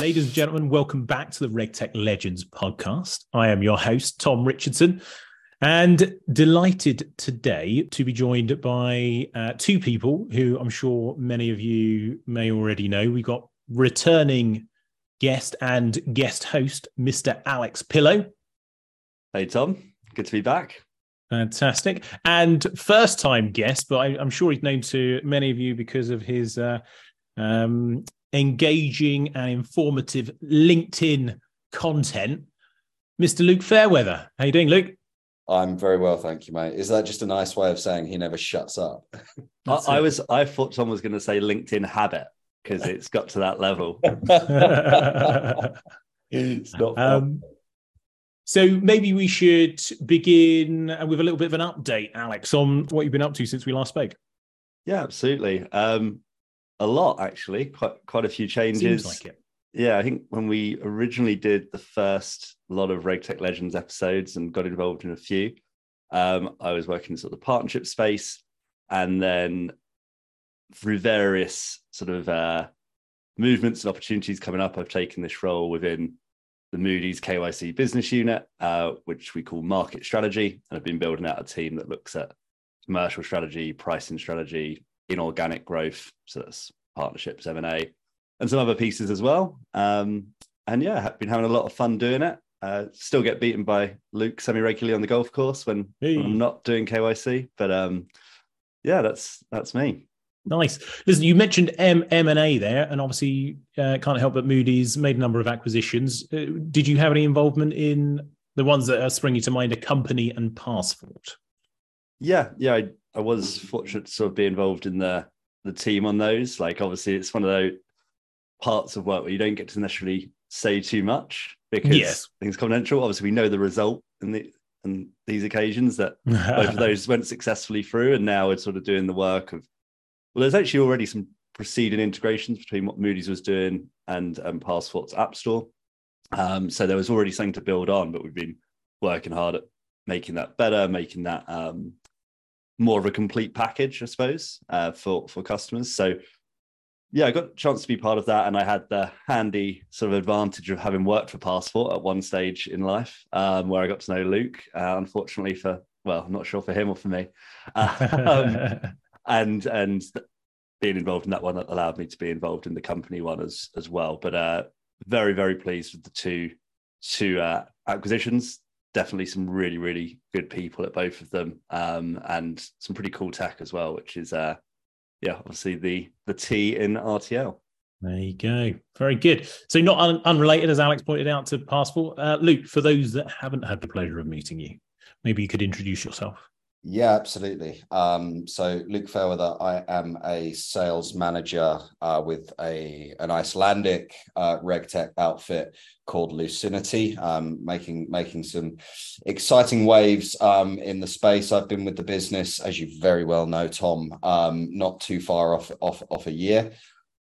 Ladies and gentlemen, welcome back to the RegTech Legends podcast. I am your host, Tom Richardson, and delighted today to be joined by uh, two people who I'm sure many of you may already know. We've got returning guest and guest host, Mr. Alex Pillow. Hey, Tom. Good to be back. Fantastic. And first time guest, but I, am sure he's known to many of you because of his uh, um, engaging and informative LinkedIn content. Mr. Luke Fairweather. How you doing, Luke? I'm very well, thank you, mate. Is that just a nice way of saying he never shuts up? I, I, was I thought Tom was going to say LinkedIn habit because it's got to that level. it's not um, so maybe we should begin with a little bit of an update, Alex, on what you've been up to since we last spoke. Yeah, absolutely. Um, a lot actually, quite quite a few changes. Like it. Yeah, I think when we originally did the first lot of RegTech Legends episodes and got involved in a few, um, I was working in sort of the partnership space, and then through various sort of uh, movements and opportunities coming up, I've taken this role within the Moody's KYC business unit, uh, which we call market strategy, and I've been building out a team that looks at commercial strategy, pricing strategy, inorganic growth. So that's partnerships, M&A, and some other pieces as well. Um, and yeah, I've been having a lot of fun doing it. Uh, still get beaten by Luke semi regularly on the golf course when, hey. when, I'm not doing KYC, but um, yeah, that's that's me. Nice. Listen, you mentioned M M and A there, and obviously uh, can't help but Moody's made a number of acquisitions. Uh, did you have any involvement in the ones that are springing to mind, a company and PassFort? Yeah, yeah, I, I was fortunate to sort of be involved in the the team on those. Like, obviously, it's one of those parts of work where you don't get to necessarily say too much because yes. things confidential. Obviously, we know the result in the and these occasions that both of those went successfully through, and now we're sort of doing the work of. Well, there's actually already some preceding integrations between what Moody's was doing and um, PassFort's App Store. Um, so there was already something to build on, but we've been working hard at making that better, making that um, more of a complete package, I suppose, uh, for for customers. So yeah, I got a chance to be part of that, and I had the handy sort of advantage of having worked for Passport at one stage in life, um, where I got to know Luke. Uh, unfortunately, for well, I'm not sure for him or for me, uh, um, and and being involved in that one allowed me to be involved in the company one as as well. But uh, very very pleased with the two two uh, acquisitions. Definitely some really really good people at both of them. Um, and some pretty cool tech as well which is uh yeah obviously the the t in rtl there you go. Very good. So not un- unrelated as alex pointed out to PassFort. Uh, luke for those that haven't had the pleasure of meeting you maybe you could introduce yourself yeah, absolutely. Um, so Luke Fairweather, I am a sales manager uh, with a an Icelandic uh, regtech outfit called Lucinity, um, making making some exciting waves um, in the space. I've been with the business, as you very well know, Tom, um, not too far off off off a year,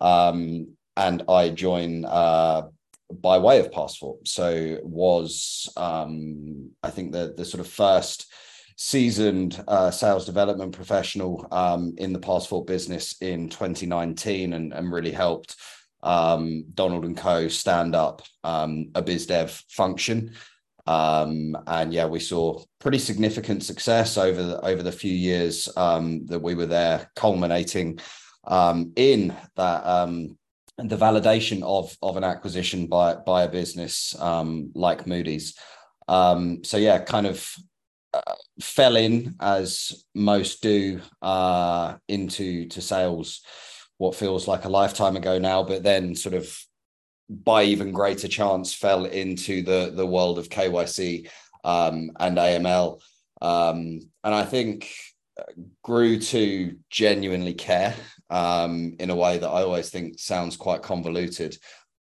um, and I join. Uh, by way of PassFort so was um i think the the sort of first seasoned uh, sales development professional um, in the PassFort business in 2019 and, and really helped um, Donald and Co. stand up um, a biz dev function. Um, and yeah, we saw pretty significant success over the, over the few years um, that we were there, culminating um, in that the validation of of an acquisition by by a business like Moody's. so yeah, kind of fell in as most do uh, into to sales what feels like a lifetime ago now but then sort of by even greater chance fell into the the world of KYC um, and AML um, and I think uh, grew to genuinely care um, in a way that I always think sounds quite convoluted.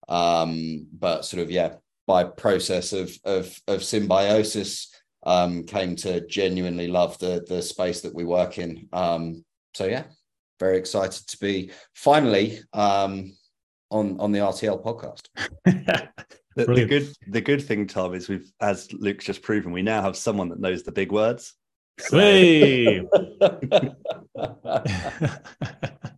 Um, but sort of yeah by process of of of symbiosis um, came to genuinely love the the space that we work in. Um, so yeah, very excited to be finally um, on on the RTL podcast. The, the, good the good thing, Tom, is we've as Luke's just proven, we now have someone that knows the big words. So... Hey.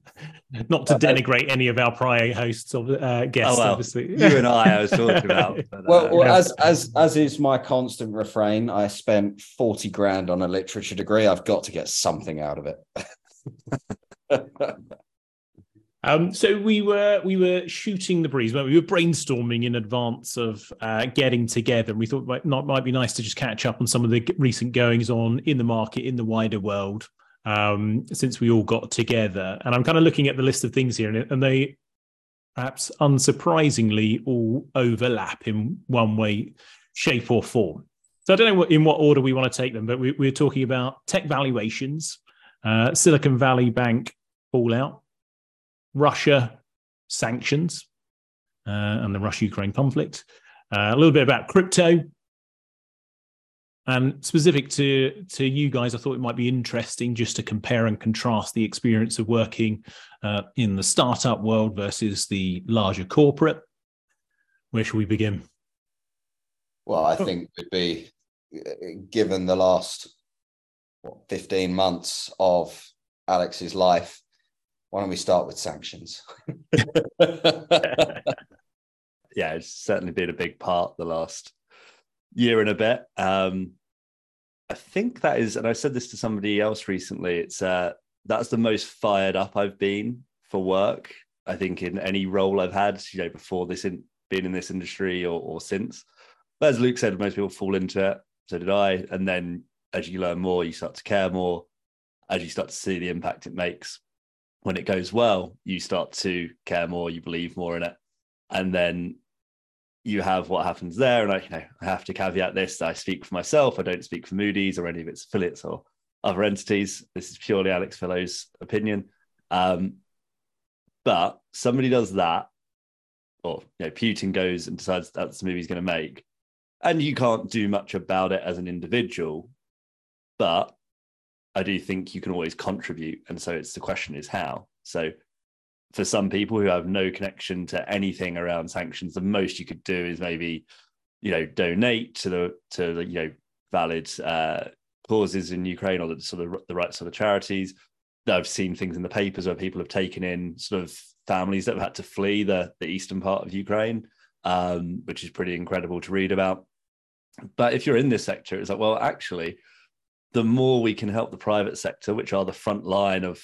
Not to denigrate any of our prior hosts or uh, guests, oh, well, obviously. you and I, I was talking about. But, uh, well, well as as as is my constant refrain, I spent forty grand on a literature degree. I've got to get something out of it. Um, so we were we were shooting the breeze, but we were brainstorming in advance of uh, getting together, and we thought might not might be nice to just catch up on some of the recent goings on in the market in the wider world um, since we all got together. And I'm kind of looking at the list of things here, and, and they perhaps unsurprisingly all overlap in one way, shape, or form. So I don't know in what order we want to take them, but we, are talking about tech valuations, uh, Silicon Valley Bank fallout Russia sanctions uh, and the Russia Ukraine conflict, uh, a little bit about crypto. And specific to, to you guys, I thought it might be interesting just to compare and contrast the experience of working uh, in the startup world versus the larger corporate. Where should we begin? Well, I think would be given the last what, 15 months of Alex's life, why don't we start with sanctions? yeah, it's certainly been a big part the last year and a bit. Um, I think that is, and I said this to somebody else recently. It's uh, that's the most fired up I've been for work. I think in any role I've had, you know, before this in being in this industry or, or since. But as Luke said, most people fall into it. So did I. And then as you learn more, you start to care more. As you start to see the impact it makes, when it goes well, you start to care more, you believe more in it. And then you have what happens there. And I, you know, I have to caveat this. I speak for myself. I don't speak for Moody's or any of its affiliates or other entities. This is purely Alex Pillow's opinion. Um, but somebody does that, or you know, Putin goes and decides that's the movie he's going to make, and you can't do much about it as an individual. But I do think you can always contribute. And so it's the question is how. So for some people who have no connection to anything around sanctions, the most you could do is maybe, you know, donate to the to the you know valid uh, causes in Ukraine or the sort of the right sort of charities. I've seen things in the papers where people have taken in sort of families that have had to flee the the eastern part of Ukraine, um, which is pretty incredible to read about. But if you're in this sector, it's like, well, actually, the more we can help the private sector, which are the front line of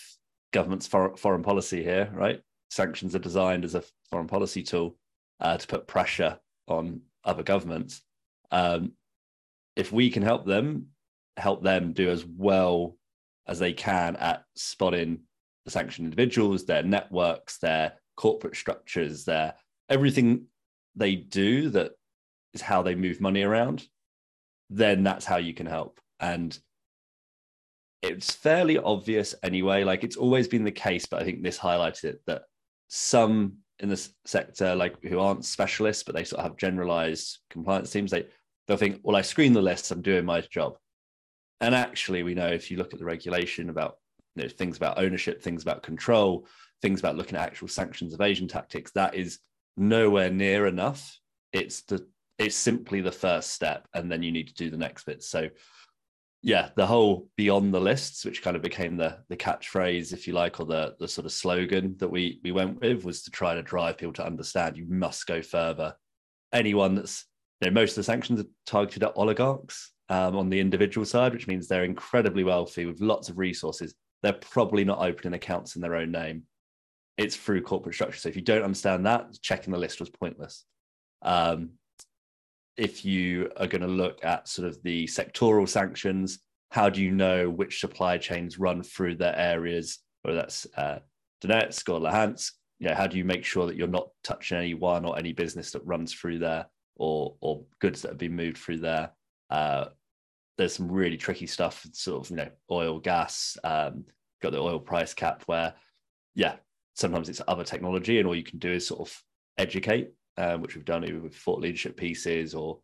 government's for- foreign policy here, right? Sanctions are designed as a foreign policy tool uh, to put pressure on other governments. Um, if we can help them, help them do as well as they can at spotting the sanctioned individuals, their networks, their corporate structures, their everything they do that is how they move money around, then that's how you can help. And it's fairly obvious anyway. Like it's always been the case, but I think this highlighted it that some in the sector, like who aren't specialists, but they sort of have generalized compliance teams, they they'll think, well, I screen the list, I'm doing my job. And actually, we know if you look at the regulation about you know, things about ownership, things about control, things about looking at actual sanctions evasion tactics, that is nowhere near enough. It's the it's simply the first step, and then you need to do the next bit. So yeah, the whole beyond the lists, which kind of became the the catchphrase, if you like, or the the sort of slogan that we we went with, was to try to drive people to understand you must go further. Anyone that's you know, most of the sanctions are targeted at oligarchs um, on the individual side, which means they're incredibly wealthy with lots of resources. They're probably not opening accounts in their own name. It's through corporate structure. So if you don't understand that, checking the list was pointless. Um, if you are going to look at sort of the sectoral sanctions, how do you know which supply chains run through their areas, whether that's uh, Donetsk or Luhansk? You know, how do you make sure that you're not touching any one or any business that runs through there or or goods that have been moved through there? Uh, there's some really tricky stuff, sort of you know, oil, gas. Um, got the oil price cap where, yeah, sometimes it's other technology, and all you can do is sort of educate um, which we've done either with thought leadership pieces or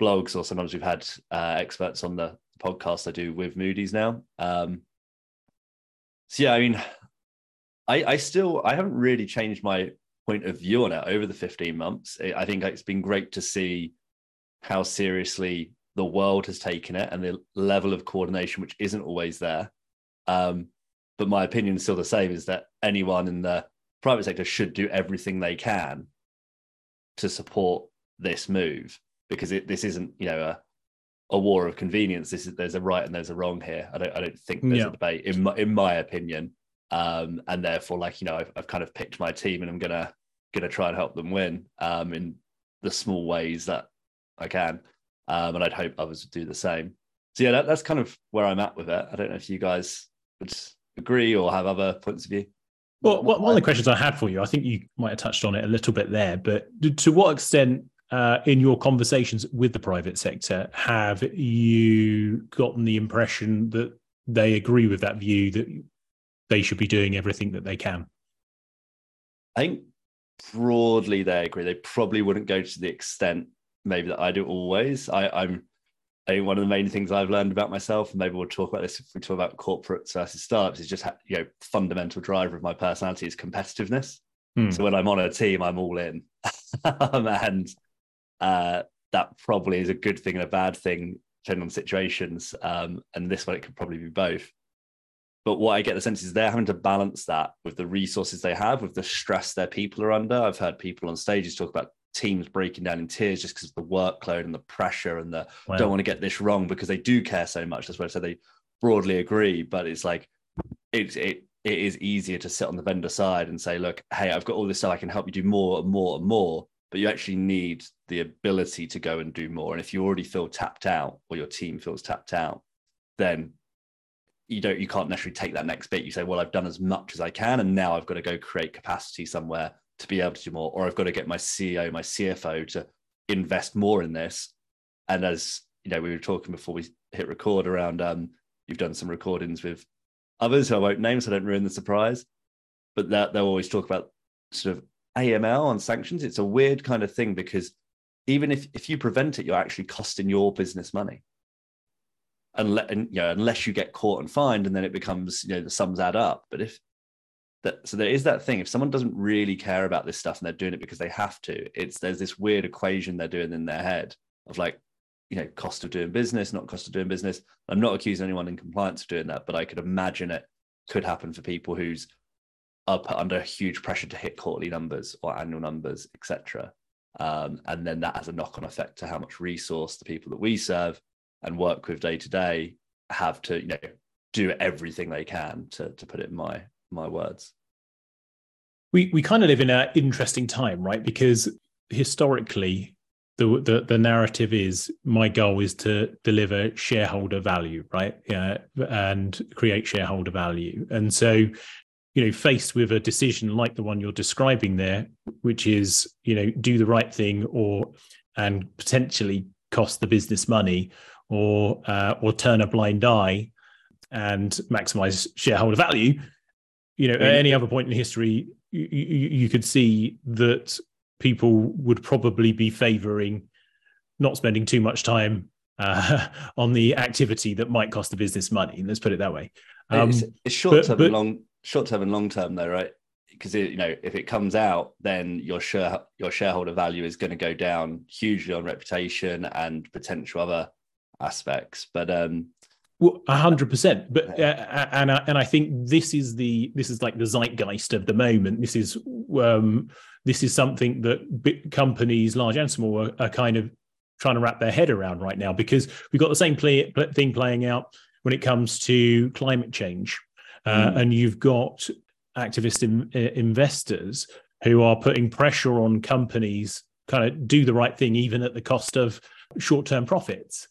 blogs, or sometimes we've had uh, experts on the podcast I do with Moody's now. Um, so yeah, I mean, I, I still I haven't really changed my point of view on it over the 15 months. I think it's been great to see how seriously the world has taken it and the level of coordination, which isn't always there. Um, but my opinion is still the same: is that anyone in the private sector should do everything they can to support this move because it, this isn't, you know, a, a war of convenience. This is there's a right and there's a wrong here. I don't I don't think there's yeah. a debate in my in my opinion. Um, and therefore, like you know, I've, I've kind of picked my team and I'm gonna gonna try and help them win um, in the small ways that I can. Um, and I'd hope others would do the same. So yeah, that, that's kind of where I'm at with it. I don't know if you guys would agree or have other points of view. Well, one of the questions I had for you, I think you might have touched on it a little bit there, but to what extent uh, in your conversations with the private sector have you gotten the impression that they agree with that view that they should be doing everything that they can? I think broadly they agree. They probably wouldn't go to the extent maybe that I do always. I, I'm I think one of the main things I've learned about myself, and maybe we'll talk about this if we talk about corporate versus startups, is just you know fundamental driver of my personality is competitiveness. Hmm. So when I'm on a team, I'm all in, and uh, that probably is a good thing and a bad thing depending on situations. Um, and this one, it could probably be both. But what I get the sense is they're having to balance that with the resources they have, with the stress their people are under. I've heard people on stages talk about teams breaking down in tears just because of the workload and the pressure and the wow. don't want to get this wrong because they do care so much. That's why I said they broadly agree, but it's like it it it is easier to sit on the vendor side and say, look, hey, I've got all this stuff, I can help you do more and more and more. But you actually need the ability to go and do more. And if you already feel tapped out or your team feels tapped out, then you don't you can't necessarily take that next bit. You say, well, I've done as much as I can, and now I've got to go create capacity somewhere to be able to do more, or I've got to get my CEO, my CFO to invest more in this. And as you know, we were talking before we hit record around um, you've done some recordings with others who I won't name so I don't ruin the surprise, but that they'll always talk about sort of AML on sanctions. It's a weird kind of thing because even if, if you prevent it, you're actually costing your business money. Unless, and, you know, unless you get caught and fined, and then it becomes, you know, the sums add up. But if that so there is that thing if someone doesn't really care about this stuff and they're doing it because they have to it's there's this weird equation they're doing in their head of like you know cost of doing business not cost of doing business. I'm not accusing anyone in compliance of doing that but i could imagine it could happen for people who's up under huge pressure to hit quarterly numbers or annual numbers etc um, and then that has a knock-on effect to how much resource the people that we serve and work with day to day have to you know do everything they can to, to put it in my my words we we kind of live in an interesting time, right? Because historically, the, the the narrative is my goal is to deliver shareholder value, right? Yeah, and create shareholder value. And so, you know, faced with a decision like the one you're describing there, which is you know do the right thing or and potentially cost the business money or uh, or turn a blind eye and maximize shareholder value you know at any other point in history you, you could see that people would probably be favoring not spending too much time uh, on the activity that might cost the business money. Let's put it that way. Um, it's, it's, short term and long, short term and long term, though, right? Because you know, if it comes out, then your share your shareholder value is going to go down hugely on reputation and potential other aspects. But um, a hundred percent. But uh, and I, and I think this is the this is like the zeitgeist of the moment. This is um, this is something that big companies, large and small, are, are, kind of trying to wrap their head around right now because we've got the same play, thing playing out when it comes to climate change, uh, mm. and you've got activist in, uh, investors who are putting pressure on companies kind of do the right thing even at the cost of short-term profits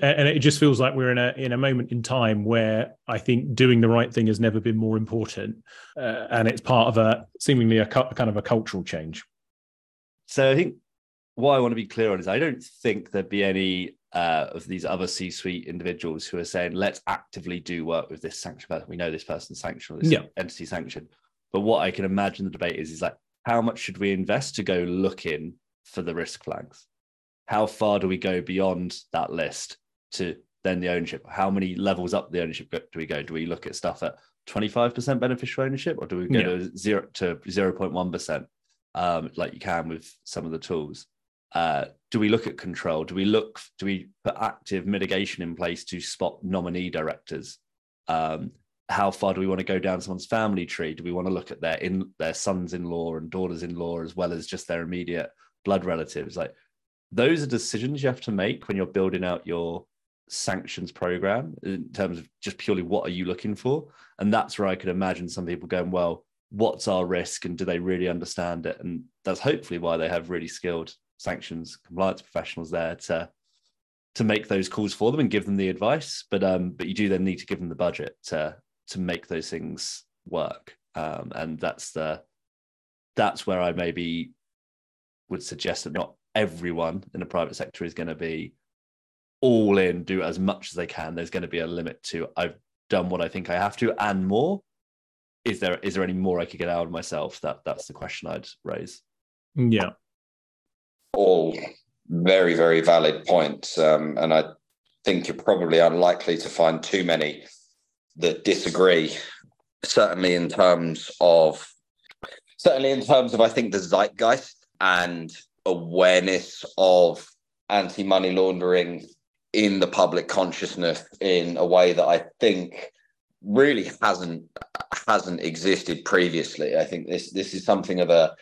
and it just feels like we're in a in a moment in time where I think doing the right thing has never been more important, uh, and it's part of a seemingly a kind of a cultural change. So I think what I want to be clear on is I don't think there'd be any uh, of these other C-suite individuals who are saying let's actively do work with this sanctioned person. We know this person's sanctioned, this yeah. entity sanctioned. But what I can imagine the debate is is like how much should we invest to go looking for the risk flags? How far do we go beyond that list to then the ownership? How many levels up the ownership do we go? Do we look at stuff at 25% beneficial ownership or do we go yeah. to zero to 0.1%? um, like you can with some of the tools. Uh, do we look at control? Do we look? Do we put active mitigation in place to spot nominee directors? Um, how far do we want to go down someone's family tree? Do we want to look at their in their sons-in-law and daughters-in-law as well as just their immediate blood relatives? Like those are decisions you have to make when you're building out your sanctions program in terms of just purely what are you looking for? And that's where i could imagine some people going well what's our risk and do they really understand it? And that's hopefully why they have really skilled sanctions compliance professionals there to to make those calls for them and give them the advice. But um but you do then need to give them the budget to to make those things work. Um and that's the that's where i maybe would suggest that not everyone in the private sector is going to be all in, do as much as they can. There's going to be a limit to I've done what I think I have to and more. Is there is there any more I could get out of myself? That that's the question I'd raise. Yeah. All very, very valid points. Um, and I think you're probably unlikely to find too many that disagree. Certainly in terms of certainly in terms of I think the zeitgeist and awareness of anti-money laundering in the public consciousness in a way that I think really hasn't hasn't existed previously. I think this this is something of a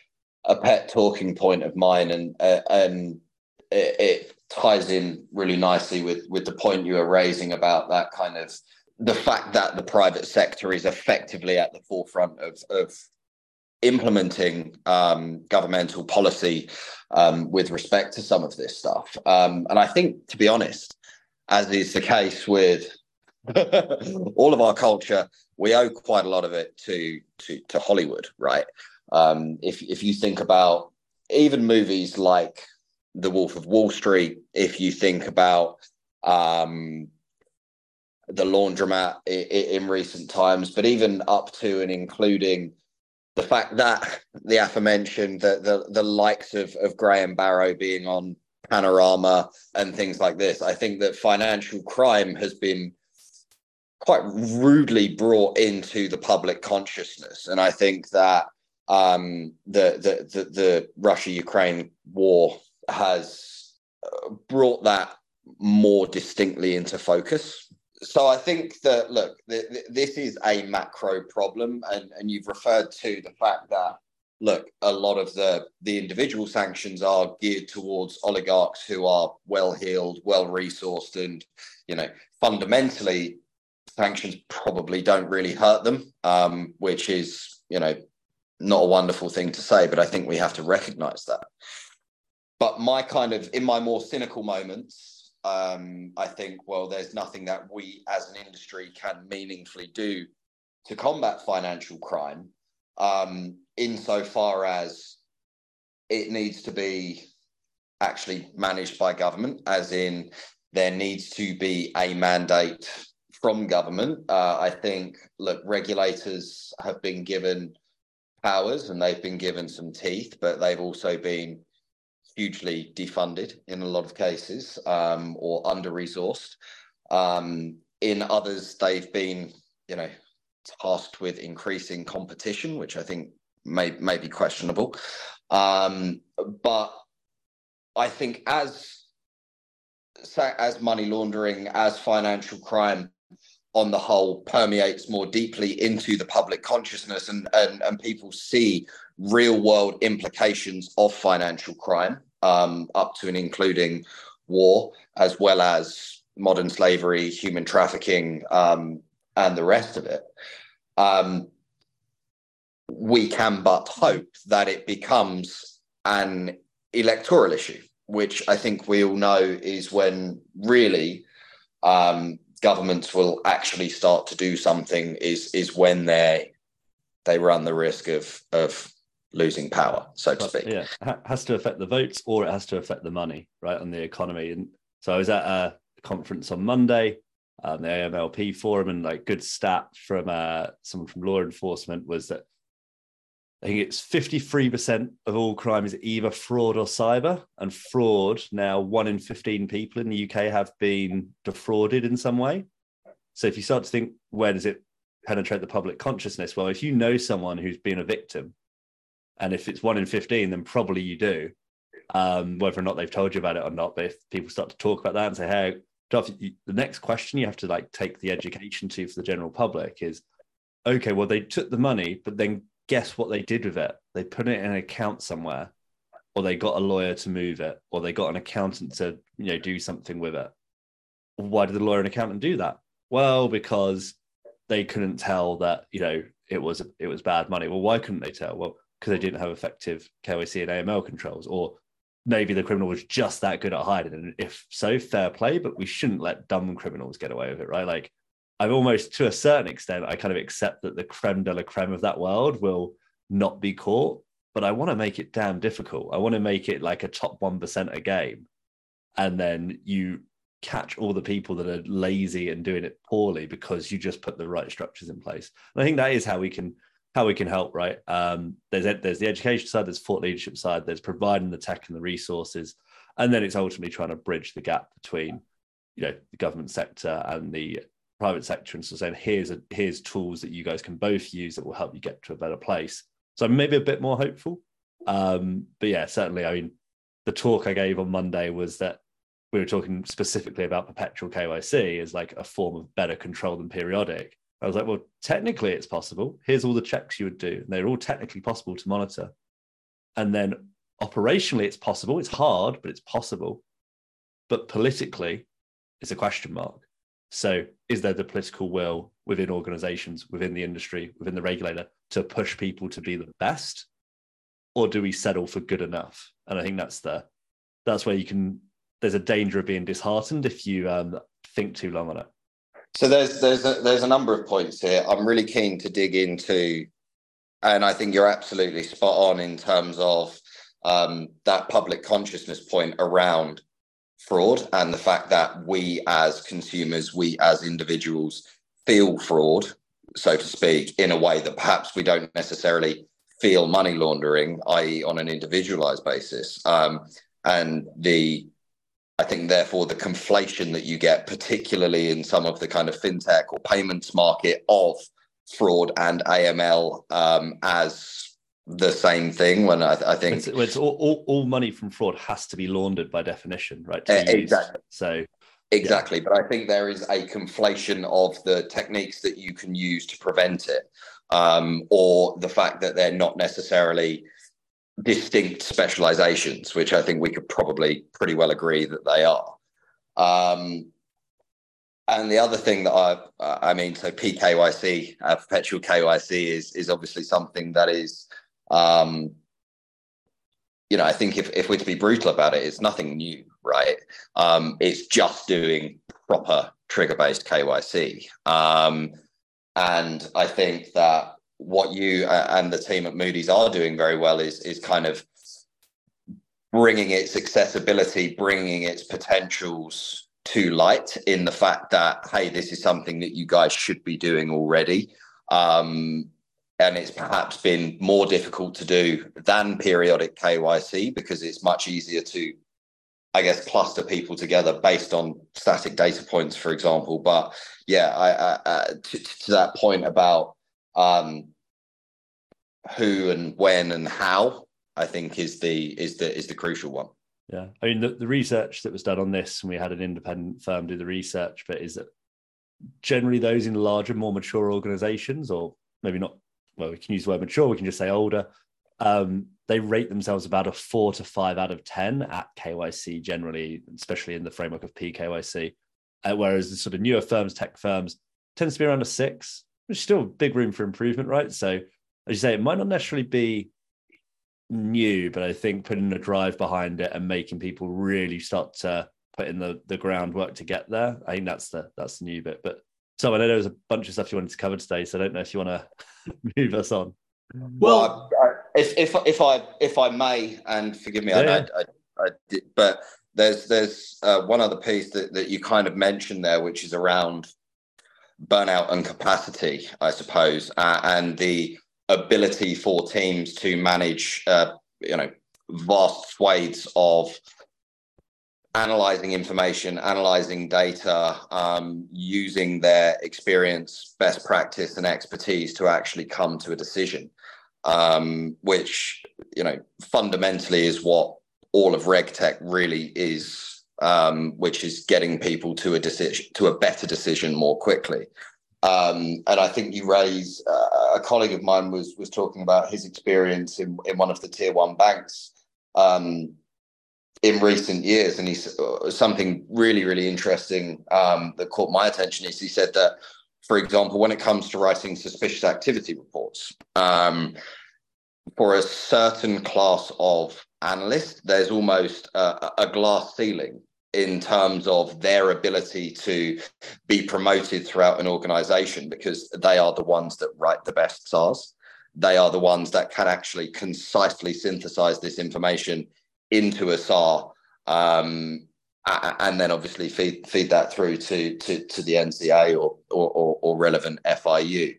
a pet talking point of mine, and uh, and it, it ties in really nicely with with the point you were raising about that kind of the fact that the private sector is effectively at the forefront of of implementing um, governmental policy um, with respect to some of this stuff. Um, and I think, to be honest, as is the case with all of our culture, we owe quite a lot of it to to, to Hollywood, right? Um, if if you think about even movies like The Wolf of Wall Street, if you think about um, the laundromat in, in recent times, but even up to and including the fact that the aforementioned the the, the likes of, of Graham Barrow being on Panorama and things like this, I think that financial crime has been quite rudely brought into the public consciousness, and I think that um, the the the, the Russia Ukraine war has uh, brought that more distinctly into focus so I think that look, th- th- this is a macro problem, and and you've referred to the fact that look, a lot of the the individual sanctions are geared towards oligarchs who are well heeled, well resourced, and you know fundamentally sanctions probably don't really hurt them, um, which is you know not a wonderful thing to say, but I think we have to recognize that. But my kind of in my more cynical moments um, I think, well, there's nothing that we as an industry can meaningfully do to combat financial crime, um, insofar as it needs to be actually managed by government, as in there needs to be a mandate from government. Uh, I think, look, regulators have been given powers and they've been given some teeth, but they've also been hugely defunded in a lot of cases um, or under resourced. Um, in others, they've been, you know, tasked with increasing competition, which I think may may be questionable. Um, but I think as as money laundering, as financial crime on the whole permeates more deeply into the public consciousness and, and, and people see real world implications of financial crime, um, up to and including war, as well as modern slavery, human trafficking, um, and the rest of it. Um, we can but hope that it becomes an electoral issue, which I think we all know is when really um, governments will actually start to do something. Is is when they they run the risk of of losing power, so to speak. Yeah, it has to affect the votes or it has to affect the money, right, on the economy. And so I was at a conference on Monday, um, the AMLP forum, and like good stat from uh, someone from law enforcement was that I think it's 53% of all crime is either fraud or cyber. And fraud, now one in 15 people in the UK have been defrauded in some way. So if you start to think, where does it penetrate the public consciousness? Well, if you know someone who's been a victim And if it's one in 15, then probably you do. Um, whether or not they've told you about it or not. But if people start to talk about that and say, hey, Duff, the next question you have to like take the education to for the general public is, okay, well, they took the money, but then guess what they did with it? They put it in an account somewhere, or they got a lawyer to move it, or they got an accountant to, you know, do something with it. Why did the lawyer and accountant do that? Well, because they couldn't tell that, you know, it was it was bad money. Well, why couldn't they tell? Well, because they didn't have effective KYC and AML controls, or maybe the criminal was just that good at hiding. And if so, fair play, but we shouldn't let dumb criminals get away with it, right? Like I've almost to a certain extent, I kind of accept that the creme de la creme of that world will not be caught, but I want to make it damn difficult. I want to make it like a top 1% a game. And then you catch all the people that are lazy and doing it poorly because you just put the right structures in place. And I think that is how we can how we can help, right? Um, there's there's the education side, there's thought leadership side, there's providing the tech and the resources, and then it's ultimately trying to bridge the gap between, you know, the government sector and the private sector, and so saying here's a, here's tools that you guys can both use that will help you get to a better place. So maybe a bit more hopeful, um, but yeah, certainly. I mean, the talk I gave on Monday was that we were talking specifically about perpetual KYC as like a form of better control than periodic I was like, well, technically it's possible. Here's all the checks you would do. And they're all technically possible to monitor. And then operationally, it's possible. It's hard, but it's possible. But politically, it's a question mark. So, is there the political will within organizations, within the industry, within the regulator to push people to be the best? Or do we settle for good enough? And I think that's the that's where you can there's a danger of being disheartened if you um, think too long on it. So there's there's a, there's a number of points here. I'm really keen to dig into, and I think you're absolutely spot on in terms of um, that public consciousness point around fraud and the fact that we as consumers, we as individuals, feel fraud, so to speak, in a way that perhaps we don't necessarily feel money laundering, i.e., on an individualized basis. Um, and the I think, therefore, the conflation that you get, particularly in some of the kind of fintech or payments market of fraud and AML um, as the same thing. When I, I think it's, it's all, all, all, money from fraud has to be laundered by definition, right? exactly. So exactly, yeah. but I think there is a conflation of the techniques that you can use to prevent it, um, or the fact that they're not necessarily distinct specializations, which I think we could probably pretty well agree that they are. Um, and the other thing that I, I mean, so PKYC, uh, perpetual KYC, is is obviously something that is, um, you know, I think if if we're to be brutal about it, it's nothing new, right? Um, it's just doing proper trigger based KYC, um, and I think that what you and the team at Moody's are doing very well is is kind of bringing its accessibility, bringing its potentials to light in the fact that hey, this is something that you guys should be doing already. Um, and it's perhaps been more difficult to do than periodic KYC because it's much easier to, I guess, cluster people together based on static data points, for example. But yeah, I, I, uh, to, to that point about um, who and when and how, I think is the is the is the crucial one. Yeah, I mean the, the research that was done on this, and we had an independent firm do the research, but is that generally those in larger, more mature organizations, or maybe not, well, we can use the word mature, we can just say older, um, they rate themselves about a four to five out of 10 at KYC generally, especially in the framework of PKYC. Uh, whereas the sort of newer firms, tech firms, tends to be around a six, which is still big room for improvement, right? So as you say, it might not necessarily be new, but I think putting a drive behind it and making people really start to put in the the groundwork to get there. I think that's the that's the new bit. But so I know there was a bunch of stuff you wanted to cover today, so I don't know if you want to move us on. Well, well if if if I if I may, and forgive me, I, yeah. I, I, I did, but there's there's uh, one other piece that, that you kind of mentioned there, which is around burnout and capacity, I suppose, uh, and the ability for teams to manage, uh, you know, vast swathes of analyzing information, analyzing data, um, using their experience, best practice, and expertise to actually come to a decision. um, which you know fundamentally is what all of RegTech really is, um, which is getting people to a decision to a better decision more quickly. Um, and I think you raise uh, a colleague of mine was was talking about his experience in, in one of the tier one banks um, in recent years, and he's uh, something really really interesting um, that caught my attention is he said that, for example, when it comes to writing suspicious activity reports, um, for a certain class of analysts, there's almost a, a glass ceiling in terms of their ability to be promoted throughout an organization because they are the ones that write the best SARs. They are the ones that can actually concisely synthesize this information into a SAR um, and then obviously feed feed that through to to, to the NCA or, or, or relevant FIU.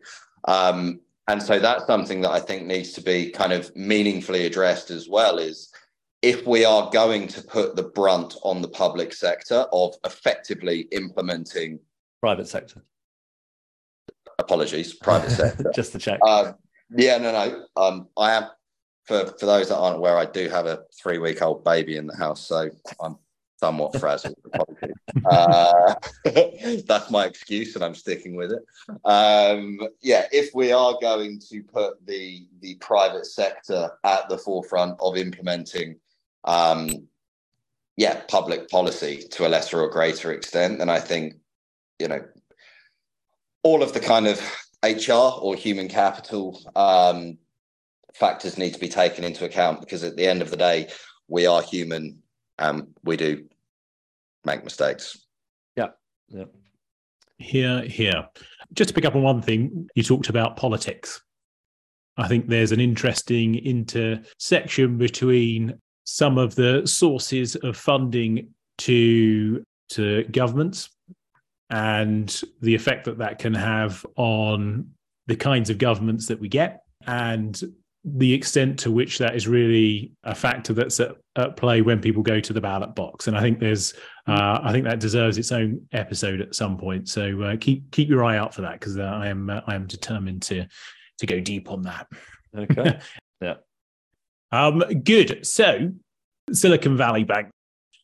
Um, and so that's something that I think needs to be kind of meaningfully addressed as well is if we are going to put the brunt on the public sector of effectively implementing private sector apologies private sector just to check uh, yeah no no um, i am for for those that aren't aware i do have a three week old baby in the house so i'm somewhat frazzled. uh, that's my excuse, and I'm sticking with it. Um, yeah, if we are going to put the the private sector at the forefront of implementing, um, yeah, public policy to a lesser or greater extent, And I think, you know, all of the kind of HR or human capital um, factors need to be taken into account because at the end of the day, we are human and we do make mistakes. Yeah. Yeah. Here, here. Just to pick up on one thing, you talked about politics. I think there's an interesting intersection between some of the sources of funding to to governments and the effect that that can have on the kinds of governments that we get and the extent to which that is really a factor that's at, at, play when people go to the ballot box. And I think there's, uh, I think that deserves its own episode at some point. So uh, keep keep your eye out for that because uh, I am uh, I am determined to to go deep on that. Okay. yeah. Um. Good. So Silicon Valley Bank.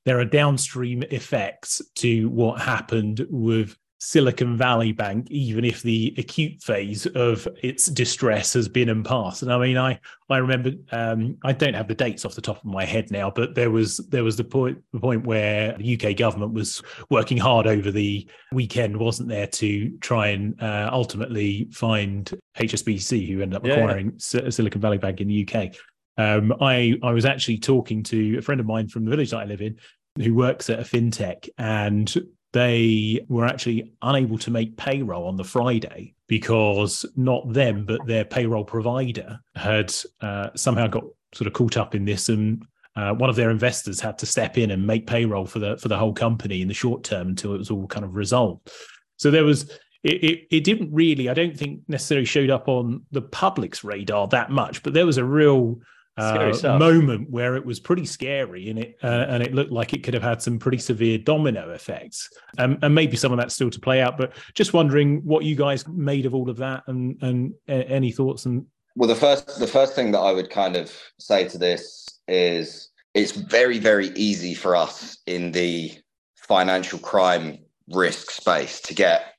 There are downstream effects to what happened with Silicon Valley Bank, even if the acute phase of its distress has been and passed. And I mean, I I remember um, I don't have the dates off the top of my head now, but there was there was the point the point where the UK government was working hard over the weekend, wasn't there, to try and uh, ultimately find HSBC, who ended up acquiring yeah. Silicon Valley Bank in the UK. Um, I I was actually talking to a friend of mine from the village that I live in, who works at a fintech, and they were actually unable to make payroll on the Friday because not them, but their payroll provider had uh, somehow got sort of caught up in this, and uh, one of their investors had to step in and make payroll for the for the whole company in the short term until it was all kind of resolved. So there was. It, it, it didn't really, I don't think necessarily showed up on the public's radar that much, but there was a real uh, moment where it was pretty scary and it uh, and it looked like it could have had some pretty severe domino effects. Um, and maybe some of that's still to play out but just wondering what you guys made of all of that and and uh, any thoughts and well the first the first thing that i would kind of say to this is it's very very easy for us in the financial crime risk space to get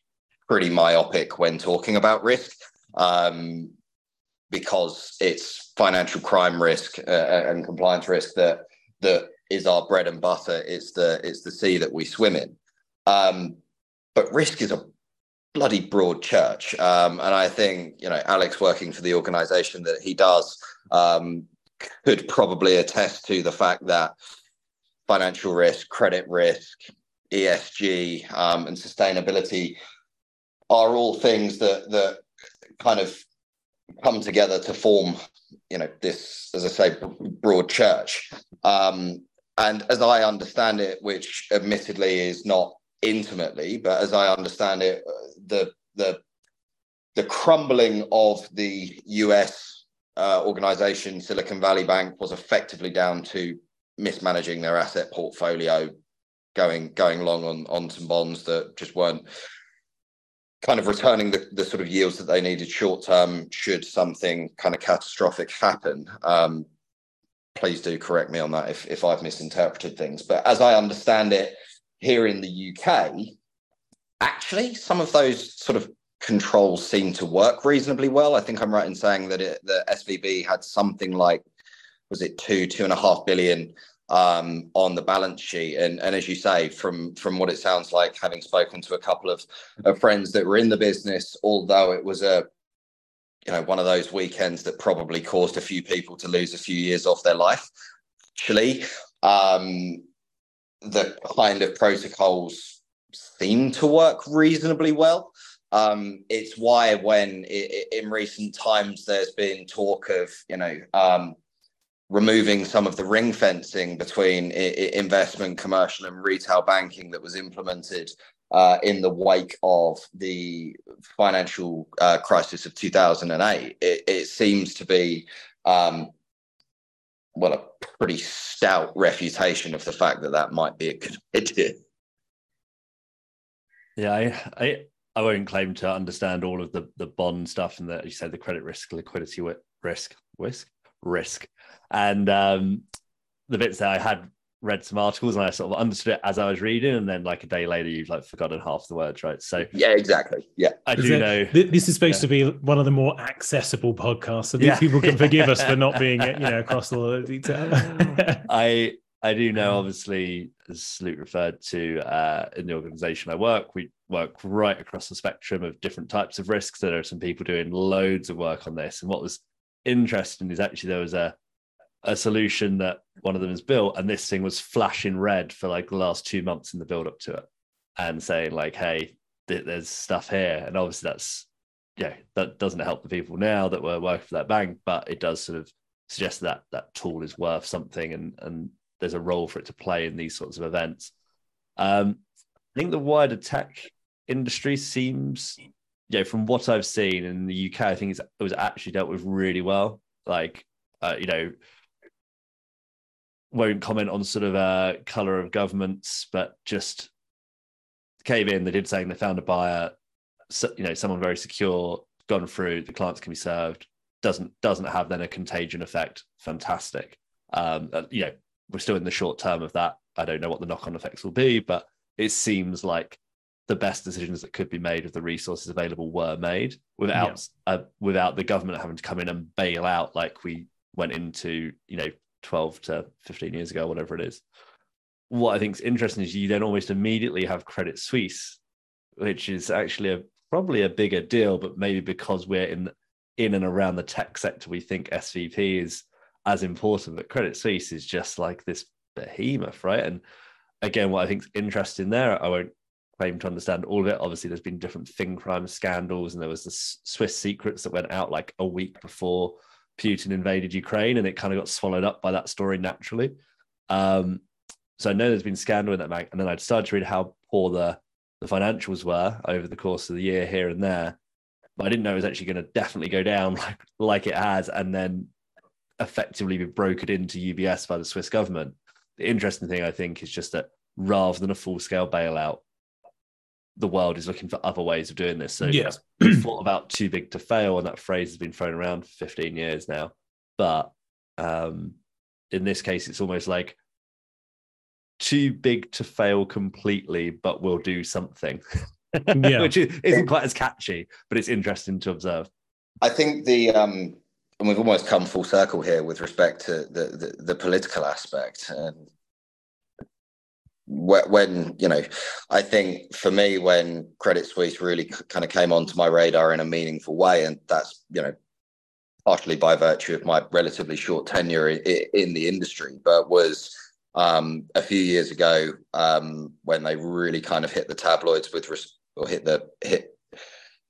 pretty myopic when talking about risk. Um, because it's financial crime risk uh, uh, and compliance risk that that is our bread and butter. It's the it's the sea that we swim in. Um, but risk is a bloody broad church, um, and I think you know Alex working for the organisation that he does um, could probably attest to the fact that financial risk, credit risk, ESG, um, and sustainability are all things that that kind of come together to form, you know, this, as I say, broad church. Um, and as I understand it, which admittedly is not intimately, but as I understand it, the the the crumbling of the US uh, organization Silicon Valley Bank was effectively down to mismanaging their asset portfolio, going going long on on some bonds that just weren't kind of returning the, the sort of yields that they needed short term should something kind of catastrophic happen. Um, please do correct me on that if, if I've misinterpreted things. But as I understand it, here in the UK, actually, some of those sort of controls seem to work reasonably well. I think I'm right in saying that it, the SVB had something like, was it two, two and a half billion um, on the balance sheet. And, and as you say, from from what it sounds like, having spoken to a couple of, of friends that were in the business, although it was a you know one of those weekends that probably caused a few people to lose a few years off their life. Actually, um, the kind of protocols seem to work reasonably well. Um, it's why when it, in recent times there's been talk of you know um, removing some of the ring fencing between investment, commercial, and retail banking that was implemented uh, in the wake of the financial uh, crisis of 2008. It, it seems to be, um, well, a pretty stout refutation of the fact that that might be a good idea. Yeah, I, I, I won't claim to understand all of the the bond stuff and the you said the credit risk, liquidity risk, risk, risk and um, the bits that I had read some articles and I sort of understood it as I was reading, and then like a day later, you've like forgotten half the words, right? So yeah, exactly. Yeah, I do know this is supposed yeah. to be one of the more accessible podcasts, so yeah. people can forgive us for not being you know across all the detail. I I do know, obviously, as Luke referred to uh, in the organization I work, we work right across the spectrum of different types of risks. There are some people doing loads of work on this, and what was interesting is actually there was a a solution that one of them has built, and this thing was flashing red for like the last two months in the build up to it, and saying like, "Hey, th- there's stuff here," and obviously that's yeah, that doesn't help the people now that were working for that bank, but it does sort of suggest that that tool is worth something, and and there's a role for it to play in these sorts of events. Um, I think the wider tech industry seems, yeah, from what I've seen in the UK, I think it was actually dealt with really well. Like, uh, you know, won't comment on sort of uh, color of governments, but just came in. They did saying they found a buyer, so, you know, someone very secure, gone through. The clients can be served. Doesn't doesn't have then a contagion effect. Fantastic. Um, uh, you know, we're still in the short term of that. I don't know what the knock on effects will be, but it seems like the best decisions that could be made of the resources available were made without yeah. uh, without the government having to come in and bail out like we went into you know 12 to 15 years ago, whatever it is. What I think is interesting is you then almost immediately have Credit Suisse, which is actually a probably a bigger deal, but maybe because we're in in and around the tech sector, we think SVB is as important. But Credit Suisse is just like this behemoth, right? And again, what I think is interesting there, I won't claim to understand all of it. Obviously, there's been different fin crime scandals, and there was the Swiss secrets that went out like a week before Putin invaded Ukraine, and it kind of got swallowed up by that story naturally. Um, so I know there's been scandal in that bank, and then I started to read how poor the the financials were over the course of the year here and there. But I didn't know it was actually going to definitely go down like like it has, and then effectively be brokered into UBS by the Swiss government. The interesting thing I think is just that rather than a full scale bailout, the world is looking for other ways of doing this. So yes, thought about too big to fail, and that phrase has been thrown around for 15 years now. But um, in this case, it's almost like too big to fail completely, but we'll do something. Yeah. Which isn't quite as catchy, but it's interesting to observe. I think the um and we've almost come full circle here with respect to the the, the political aspect and when you know i think for me when credit suisse really kind of came onto my radar in a meaningful way and that's you know partially by virtue of my relatively short tenure in the industry but was um, a few years ago um, when they really kind of hit the tabloids with res- or hit the hit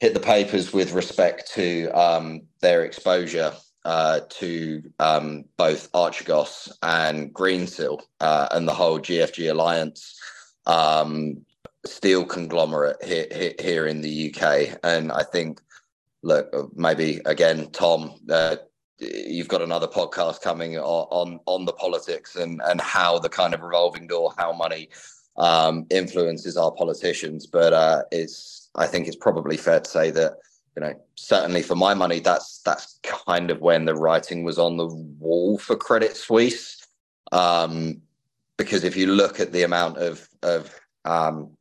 hit the papers with respect to um, their exposure uh, to um, both Archegos and Greensill uh, and the whole GFG Alliance um, steel conglomerate here, here, in the UK. And I think, look, maybe again, Tom, uh, you've got another podcast coming on, on, on the politics and and how the kind of revolving door, how money um, influences our politicians. But uh, it's I think it's probably fair to say that you know certainly for my money that's that's kind of when the writing was on the wall for Credit Suisse. Um, because if you look at the amount of of um,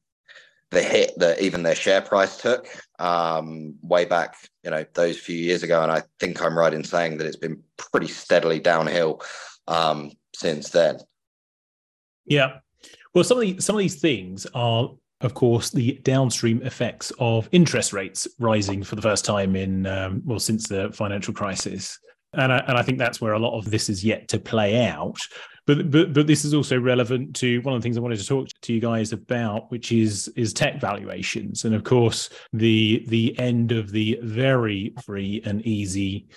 the hit that even their share price took um, way back, you know, those few years ago, and I think I'm right in saying that it's been pretty steadily downhill um, since then. Yeah, well, some of the, some of these things are, of course, the downstream effects of interest rates rising for the first time in um, well since the financial crisis. And I, and I think that's where a lot of this is yet to play out. But, but but this is also relevant to one of the things I wanted to talk to you guys about, which is is tech valuations, and of course the the end of the very free and easy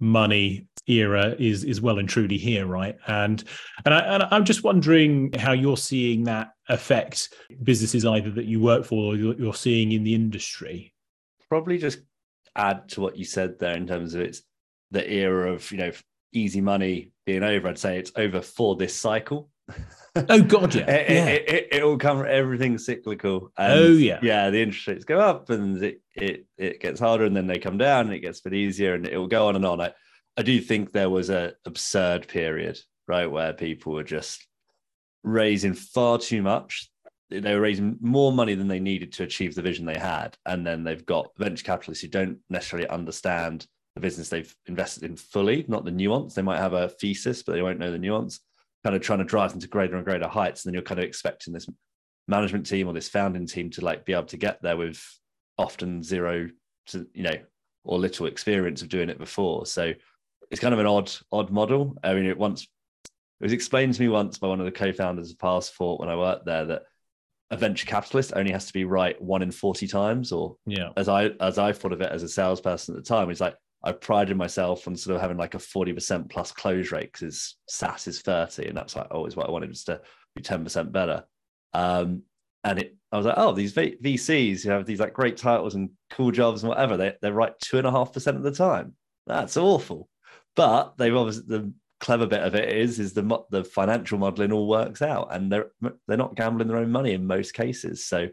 money era is is well and truly here, right? And and, I, and I'm just wondering how you're seeing that affect businesses either that you work for or you're seeing in the industry. Probably just add to what you said there in terms of it's the era of you know easy money being over. I'd say it's over for this cycle. oh god, yeah, it, yeah. It, it, it, will come. Everything's cyclical. And oh yeah, yeah. The interest rates go up, and it it it gets harder, and then they come down, and it gets a bit easier, and it will go on and on. I I do think there was a absurd period, right, where people were just raising far too much. They were raising more money than they needed to achieve the vision they had, and then they've got venture capitalists who don't necessarily understand the business they've invested in fully, not the nuance. They might have a thesis, but they won't know the nuance. Kind of trying to drive them to greater and greater heights, and then you're kind of expecting this management team or this founding team to like be able to get there with often zero to you know or little experience of doing it before. So it's kind of an odd odd model. I mean, it once it was explained to me once by one of the co-founders of PassFort when I worked there that a venture capitalist only has to be right one in 40 times or yeah. as i as i thought of it as a salesperson at the time it's like i prided myself on sort of having like a 40% plus close rate because SaaS is 30 and that's like always what i wanted was to be 10% better. Um, and it i was like oh these v- vcs who have these like great titles and cool jobs and whatever they, they're right two and a half percent of the time. That's awful but they've obviously the clever bit of it is is the the financial modeling all works out, and they're they're not gambling their own money in most cases. So,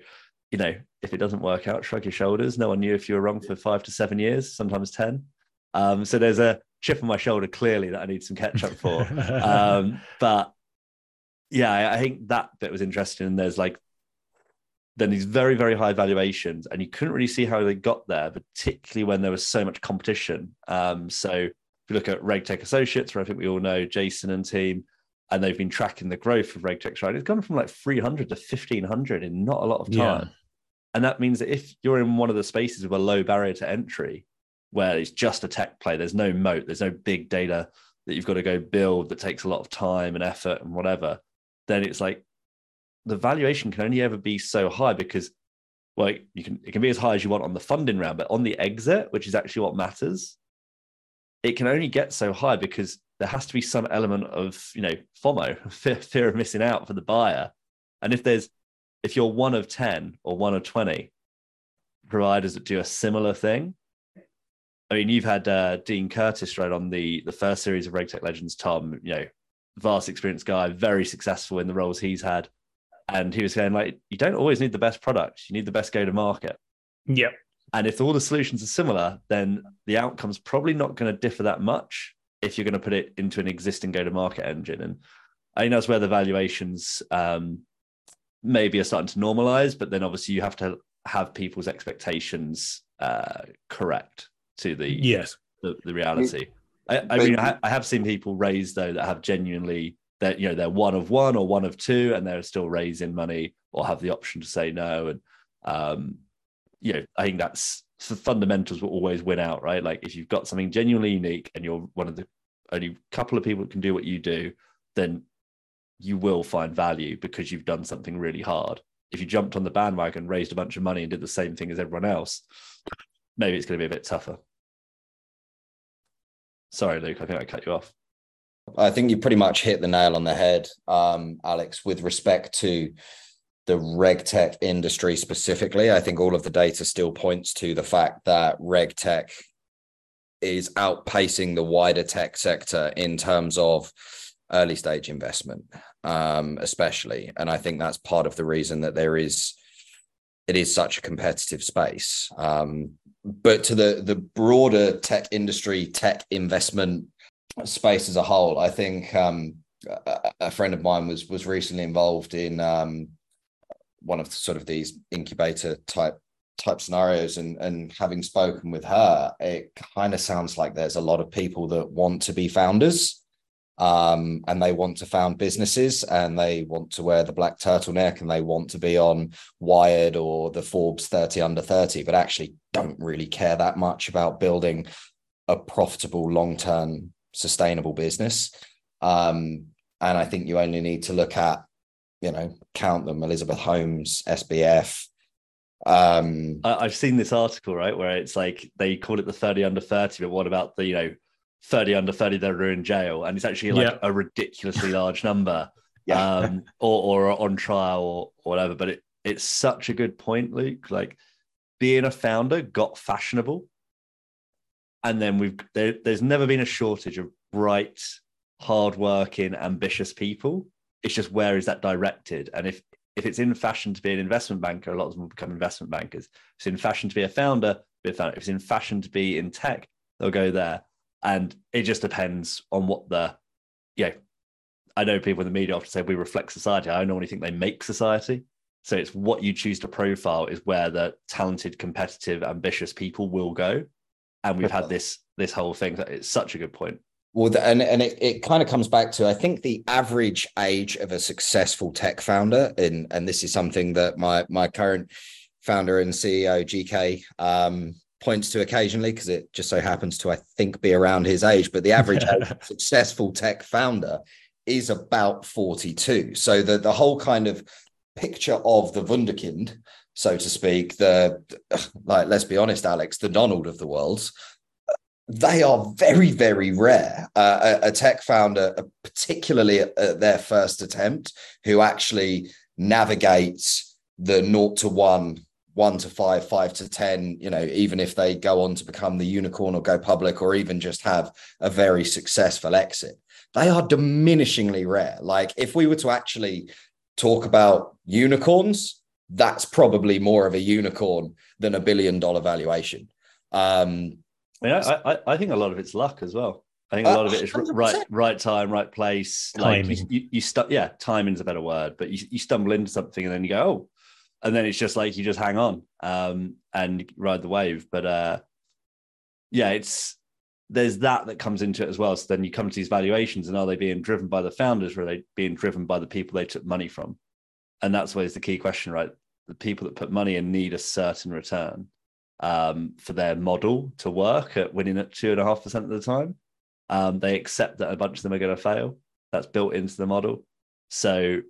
you know, if it doesn't work out, shrug your shoulders. No one knew if you were wrong for five to seven years, sometimes ten. Um, so there's a chip on my shoulder clearly that I need some catch up for. um, but yeah, I, I think that bit was interesting. And there's like then these very very high valuations and you couldn't really see how they got there particularly when there was so much competition um, so you look at RegTech Associates, where I think we all know Jason and team, and they've been tracking the growth of RegTech, right? It's gone from like 300 to 1500 in not a lot of time. Yeah. And that means that if you're in one of the spaces with a low barrier to entry, where it's just a tech play, there's no moat, there's no big data that you've got to go build that takes a lot of time and effort and whatever, then it's like the valuation can only ever be so high because well, you can it can be as high as you want on the funding round, but on the exit, which is actually what matters, it can only get so high because there has to be some element of you know FOMO, fear, of missing out for the buyer. And if there's if you're one of 10 or one of 20 providers that do a similar thing, I mean, you've had uh, Dean Curtis right on the the first series of RegTech Legends, Tom, you know, vast experienced guy, very successful in the roles he's had. And he was saying, like, you don't always need the best product, you need the best go to market. Yep. And if all the solutions are similar, then the outcome's probably not going to differ that much if you're going to put it into an existing go to market engine. And I think that's where the valuations um, maybe are starting to normalize, but then obviously you have to have people's expectations uh, correct to the yes the, the reality. I, I mean, I, I have seen people raise though that have genuinely that you know they're one of one or one of two, and they're still raising money or have the option to say no. And um, you know, I think that's the fundamentals will always win out, right? Like if you've got something genuinely unique and you're one of the only couple of people that can do what you do, then you will find value because you've done something really hard. If you jumped on the bandwagon, raised a bunch of money, and did the same thing as everyone else, maybe it's going to be a bit tougher. Sorry, Luke, I think I cut you off. I think you pretty much hit the nail on the head, um, Alex, with respect to the regtech industry specifically. I think all of the data still points to the fact that regtech is outpacing the wider tech sector in terms of early stage investment, um, especially. And I think that's part of the reason that there is it is such a competitive space. Um, but to the the broader tech industry, tech investment space as a whole, I think um, a, a, friend of mine was was recently involved in um, one of sort of these incubator type type scenarios and and having spoken with her it kind of sounds like there's a lot of people that want to be founders um, and they want to found businesses and they want to wear the black turtleneck and they want to be on wired or the forbes 30 under 30 but actually don't really care that much about building a profitable long-term sustainable business. Um, and i think you only need to look at you know count them elizabeth holmes sbf um, I've seen this article, right, where it's like they call it the 30 under 30, but what about the, you know, 30 under 30 that are in jail? And it's actually like yeah. a ridiculously large number. yeah. Um, or, or on trial or, or whatever. But it, it's such a good point, Luke. Like being a founder got fashionable. And then we've there, there's never been a shortage of bright, hardworking, ambitious people. It's just where is that directed? And if if it's in fashion to be an investment banker, a lot of them will become investment bankers. If it's in fashion to be a founder, be a founder. If it's in fashion to be in tech, they'll go there. And it just depends on what the, yeah. I know people in the media often say we reflect society. I normally think they make society. So it's what you choose to profile is where the talented, competitive, ambitious people will go. And we've had this this whole thing. It's such a good point. Well, and and it, it kind of comes back to I think the average age of a successful tech founder, and and this is something that my my current founder and CEO GK um, points to occasionally because it just so happens to I think be around his age. But the average successful tech founder is about forty two. So the the whole kind of picture of the wunderkind, so to speak, the like let's be honest, Alex, the Donald of the world they are very, very rare. Uh, a, a, tech founder, uh, particularly at, at, their first attempt, who actually navigates the naught to one, one to five, five to 10, you know, even if they go on to become the unicorn or go public or even just have a very successful exit, they are diminishingly rare. Like if we were to actually talk about unicorns, that's probably more of a unicorn than a billion dollar valuation. Um, I, I, I, I think a lot of it's luck as well. I think a lot of it is right, right time, right place. Timing. Like you, you, you stu- yeah, timing's a better word, but you, you stumble into something and then you go, oh, and then it's just like you just hang on um, and ride the wave. But uh, yeah, it's there's that that comes into it as well. So then you come to these valuations, and are they being driven by the founders, or are they being driven by the people they took money from? And that's always the key question, right? The people that put money in need a certain return um, for their model to work at winning at two and a half percent of the time. Um, they accept that a bunch of them are going to fail. That's built into the model. So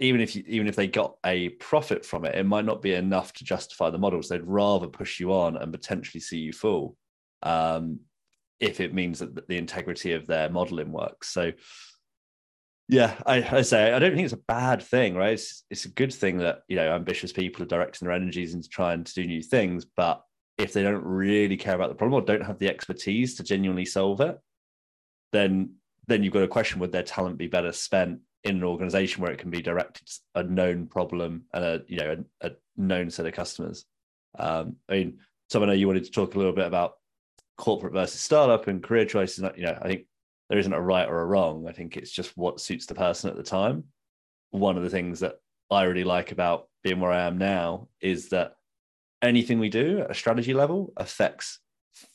even if you, even if they got a profit from it, it might not be enough to justify the models. They'd rather push you on and potentially see you fall um, if it means that the integrity of their modeling works. So yeah, I, I, say I don't think it's a bad thing, right? It's, it's a good thing that you know ambitious people are directing their energies into trying to do new things. But if they don't really care about the problem or don't have the expertise to genuinely solve it, then then you've got a question: Would their talent be better spent in an organization where it can be directed a known problem and a you know a, a known set of customers? Um, I mean, so I know you wanted to talk a little bit about corporate versus startup and career choices. You know, I think there isn't a right or a wrong. I think it's just what suits the person at the time. One of the things that I really like about being where I am now is that anything we do at a strategy level affects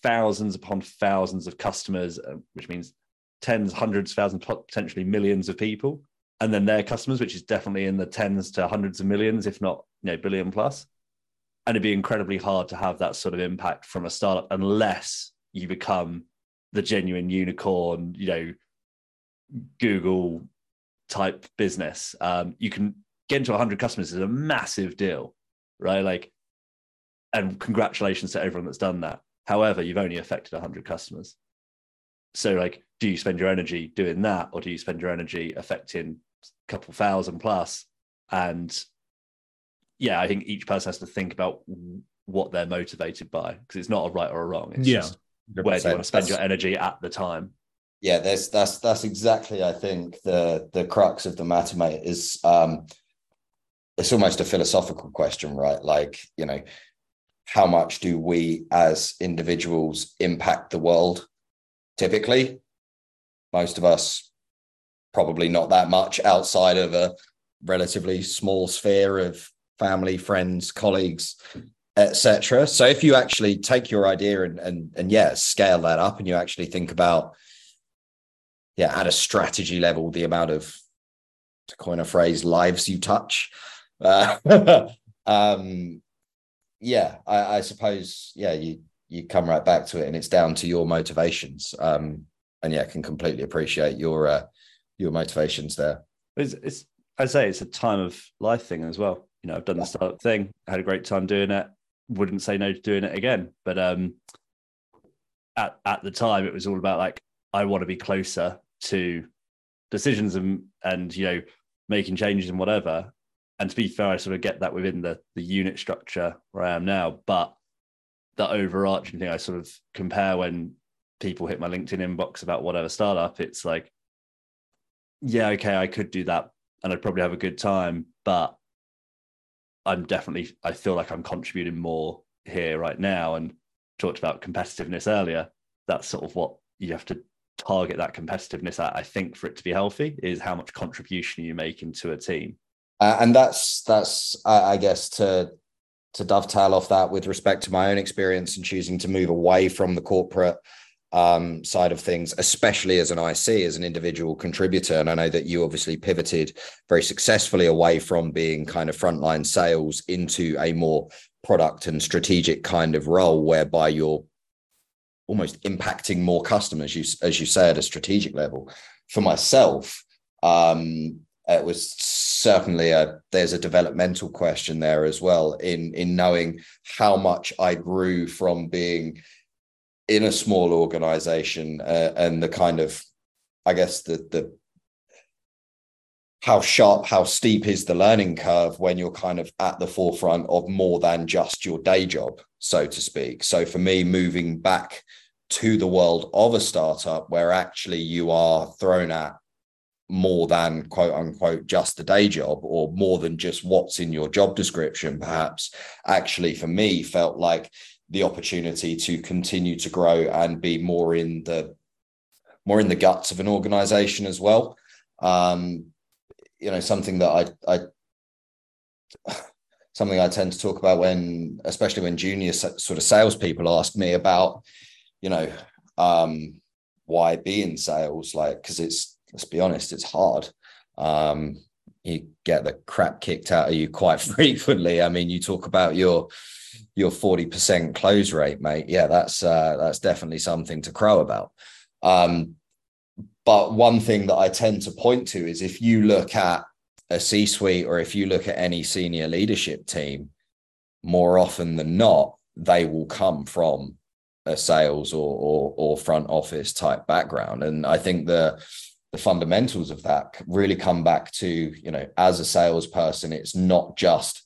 thousands upon thousands of customers, uh, which means tens, hundreds, thousands, potentially millions of people, and then their customers, which is definitely in the tens to hundreds of millions, if not you know billion plus. And it'd be incredibly hard to have that sort of impact from a startup unless you become the genuine unicorn, you know, Google type business. Um, you can get into 100 customers is a massive deal, right? Like, and congratulations to everyone that's done that. However, you've only affected 100 customers. So, like, do you spend your energy doing that, or do you spend your energy affecting a couple thousand plus? And yeah, I think each person has to think about what they're motivated by because it's not a right or a wrong. It's yeah. just where do you want to spend that's, your energy at the time? Yeah, that's that's that's exactly I think the the crux of the matter, mate, is um it's almost a philosophical question, right? Like, you know, how much do we as individuals impact the world? Typically, most of us probably not that much outside of a relatively small sphere of family, friends, colleagues, etc. So if you actually take your idea and and and yeah, scale that up, and you actually think about yeah, at a strategy level, the amount of to coin a phrase, lives you touch. Uh, um, yeah, I, I, suppose yeah, you you come right back to it, and it's down to your motivations. Um, and yeah, I can completely appreciate your uh, your motivations there. It's, it's I say it's a time of life thing as well. You know, I've done the startup thing, I had a great time doing it. Wouldn't say no to doing it again, but um, at at the time, it was all about like I want to be closer to decisions and and you know making changes and whatever. And to be fair, I sort of get that within the the unit structure where I am now, but the overarching thing I sort of compare when people hit my LinkedIn inbox about whatever startup, it's like, yeah, okay, I could do that and I'd probably have a good time, but I'm definitely I feel like I'm contributing more here right now and talked about competitiveness earlier. That's sort of what you have to target that competitiveness at, I think, for it to be healthy, is how much contribution you make into a team. Uh, and that's that's I guess to to dovetail off that with respect to my own experience in choosing to move away from the corporate um, side of things, especially as an IC, as an individual contributor. And I know that you obviously pivoted very successfully away from being kind of frontline sales into a more product and strategic kind of role, whereby you're almost impacting more customers, you, as you say, at a strategic level. For myself, um, it was certainly a there's a developmental question there as well in in knowing how much I grew from being in a small organization uh, and the kind of I guess the the how sharp, how steep is the learning curve when you're kind of at the forefront of more than just your day job, so to speak. So for me, moving back to the world of a startup where actually you are thrown at more than quote unquote just a day job or more than just what's in your job description perhaps actually for me felt like the opportunity to continue to grow and be more in the more in the guts of an organization as well um you know something that i i something i tend to talk about when especially when junior sort of salespeople ask me about you know um why be in sales like because it's let's be honest, it's hard. Um, you get the crap kicked out of you quite frequently. I mean, you talk about your your 40% close rate, mate. Yeah, that's uh, that's definitely something to crow about. Um, but one thing that I tend to point to is if you look at a C-suite or if you look at any senior leadership team, more often than not, they will come from a sales or, or, or front office type background. And I think the the fundamentals of that really come back to you know as a salesperson it's not just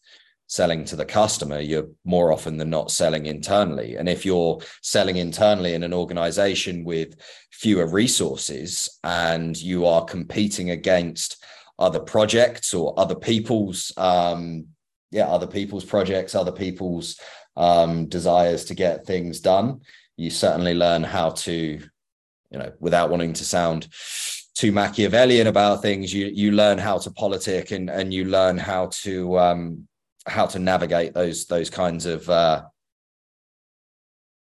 selling to the customer you're more often than not selling internally. And if you're selling internally in an organization with fewer resources and you are competing against other projects or other people's um yeah other people's projects other people's um desires to get things done you certainly learn how to you know without wanting to sound too Machiavellian about things, you you learn how to politic and and you learn how to um, how to navigate those those kinds of uh,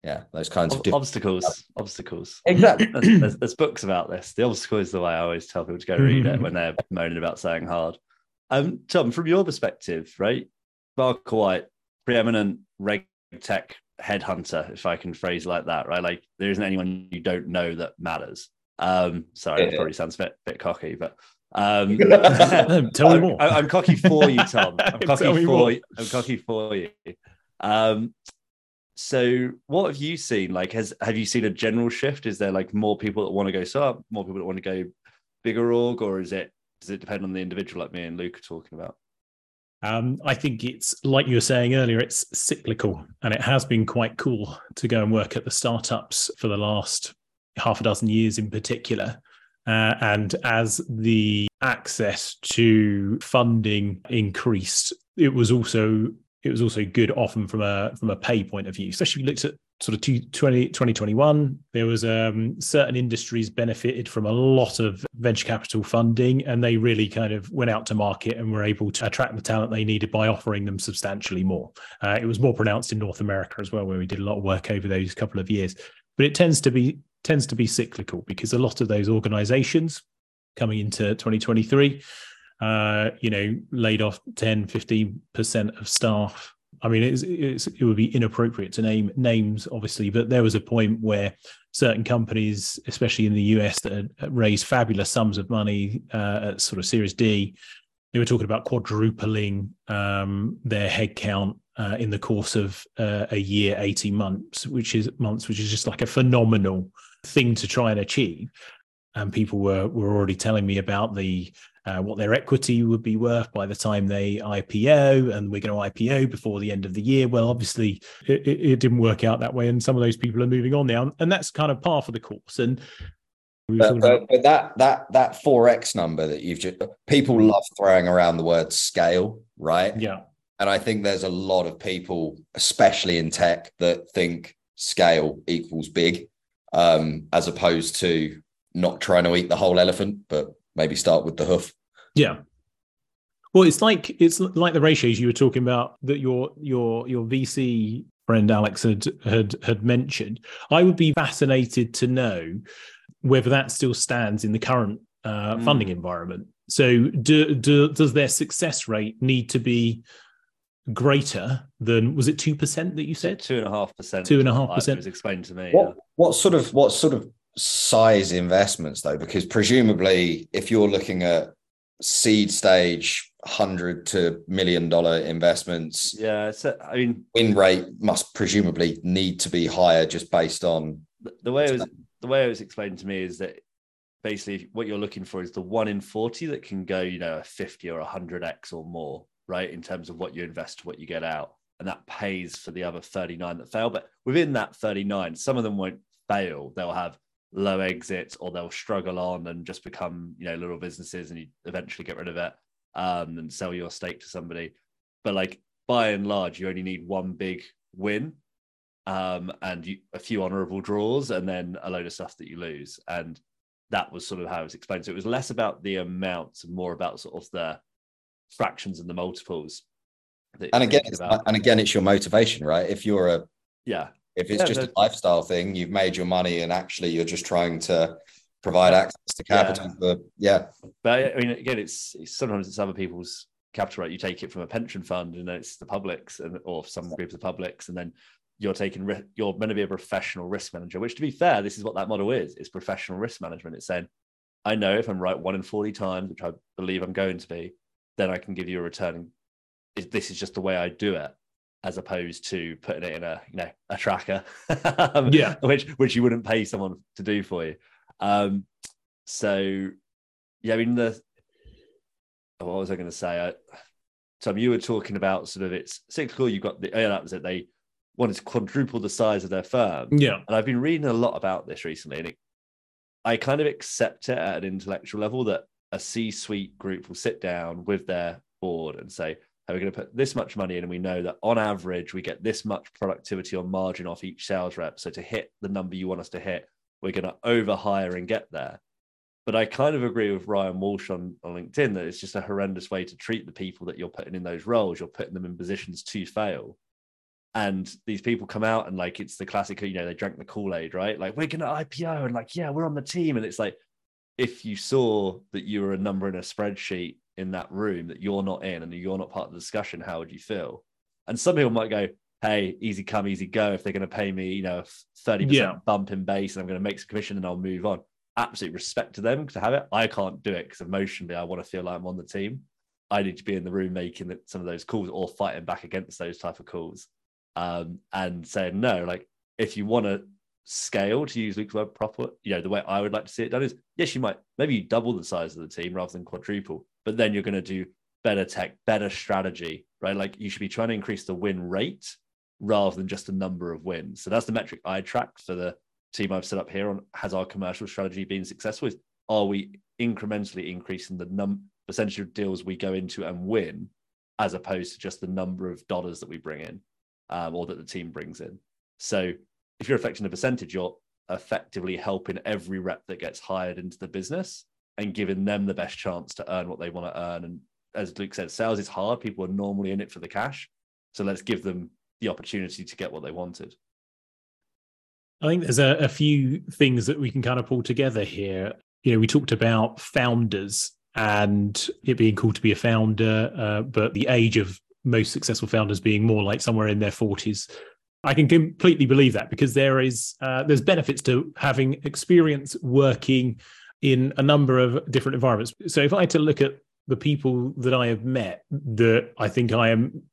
yeah those kinds of obstacles obstacles. Exactly. There's, there's, books about this. The obstacle is the way i always tell people to go read it when they're moaning about saying hard. Um tom from your perspective right Barker White preeminent reg tech headhunter if i can phrase like that right? Like there isn't anyone you don't know that matters. Um, sorry, yeah. that probably sounds a bit, bit cocky, but um, tell me more. I, am cocky for you, Tom. I'm cocky for you. I'm cocky for you. Um, so what have you seen? Like, has have you seen a general shift? Is there like more people that want to go sub, more people that want to go bigger org, or is it does it depend on the individual like me and Luke are talking about? Um, I think it's like you were saying earlier, it's cyclical and it has been quite cool to go and work at the startups for the last half a dozen years in particular Uh, and as the access to funding increased, it was also it was also good often from a from a pay point of view, especially if you looked at sort of 20, 2021 there was um, certain industries benefited from a lot of venture capital funding and they really kind of went out to market and were able to attract the talent they needed by offering them substantially more. Uh, it was more pronounced in north america as well where we did a lot of work over those couple of years. But it tends to be tends to be cyclical because a lot of those organizations coming into 2023 uh, you know laid off 10 15% of staff. I mean, it's, it's, it would be inappropriate to name names, obviously, but there was a point where certain companies, especially in the US, that had raised fabulous sums of money uh, at sort of Series D, they were talking about quadrupling um, their headcount uh, in the course of uh, a year, eighteen months, which is months, which is just like a phenomenal thing to try and achieve. And people were were already telling me about the uh, what their equity would be worth by the time they IPO, and we're going to IPO before the end of the year. Well, obviously, it, it, didn't work out that way, and some of those people are moving on now, and that's kind of par for the course. And but, but, but, that that that four x number that you've just people love throwing around the word scale, right? Yeah, and I think there's a lot of people, especially in tech, that think scale equals big, um, as opposed to not trying to eat the whole elephant, but maybe start with the hoof. Yeah. Well, it's like it's like the ratios you were talking about that your your your VC friend Alex had had had mentioned. I would be fascinated to know whether that still stands in the current uh, mm. funding environment. So, do, do, does their success rate need to be greater than was it two percent that you said? Two and a half percent. Two and a half percent was explained to me. What, yeah. what sort of what sort of size investments though because presumably if you're looking at seed stage 100 to million dollar investments yeah so, i mean win rate must presumably need to be higher just based on the, the way it was the way it was explained to me is that basically what you're looking for is the one in 40 that can go you know a 50 or 100x or more right in terms of what you invest what you get out. And that pays for the other 39 that fail. But within that 39 some of them won't fail. They'll have low exits or they'll struggle on and just become you know little businesses and you eventually get rid of it um, and sell your stake to somebody. But like by and large you only need one big win um, and you, a few honorable draws and then a load of stuff that you lose. And that was sort of how it was explained. So it was less about the amounts and more about sort of the fractions and the multiples and again and again it's your motivation right if you're a yeah if it's yeah, just a lifestyle thing, you've made your money and actually you're just trying to provide access to capital. Yeah. For, yeah. But I mean, again, it's, it's, sometimes it's other people's capital, right? You take it from a pension fund and then it's the publics and or some groups of publics, and then you're taking you're going to be a professional risk manager. Which, to be fair, this is what that model is: it's professional risk management. It's saying, I know if I'm right one in forty times, which I believe I'm going to be, then I can give you a return. This is just the way I do it as opposed to putting it in a you know a tracker yeah. which which you wouldn't pay someone to do for you. Um so yeah i mean the what was i going to say? I, tom you were talking about sort of it's cyclical. You've got the oh yeah that was it. They wanted to quadruple the size of their firm. Yeah. And i've been reading a lot about this recently and it, i kind of accept it at an intellectual level that a c-suite group will sit down with their board and say hey, we're going to put this much money in and we know that on average we get this much productivity or margin off each sales rep. So to hit the number you want us to hit we're going to over hire and get there. But i kind of agree with ryan walsh on, on linkedin that it's just a horrendous way to treat the people that you're putting in those roles. You're putting them in positions to fail. And these people come out and like it's the classic you know they drank the kool-aid right? Like we're going to ipo and like yeah we're on the team. And it's like if you saw that you were a number in a spreadsheet in that room that you're not in and you're not part of the discussion, how would you feel? And some people might go, hey, easy come, easy go. If they're going to pay me, you know, 30% yeah. bump in base and I'm going to make some commission and I'll move on. Absolute respect to them to have it. I can't do it because emotionally I want to feel like I'm on the team. I need to be in the room making some of those calls or fighting back against those type of calls. Um, and saying no, like if you want to scale to use Luke's word proper, you know, the way I would like to see it done is yes, you might maybe you double the size of the team rather than quadruple, but then you're going to do better tech, better strategy, right? Like you should be trying to increase the win rate rather than just the number of wins. So that's the metric I track for the team I've set up here on has our commercial strategy been successful? Are we incrementally increasing the num- percentage of deals we go into and win, as opposed to just the number of dollars that we bring in um, or that the team brings in. So if you're affecting the percentage, you're effectively helping every rep that gets hired into the business and giving them the best chance to earn what they want to earn. And as Luke said, sales is hard. People are normally in it for the cash. So let's give them the opportunity to get what they wanted. I think there's a, a few things that we can kind of pull together here. You know, we talked about founders and it being cool to be a founder, uh, but the age of most successful founders being more like somewhere in their 40s. I can completely believe that because there is uh, there's benefits to having experience working in a number of different environments. So if I had to look at the people that I have met that I think I am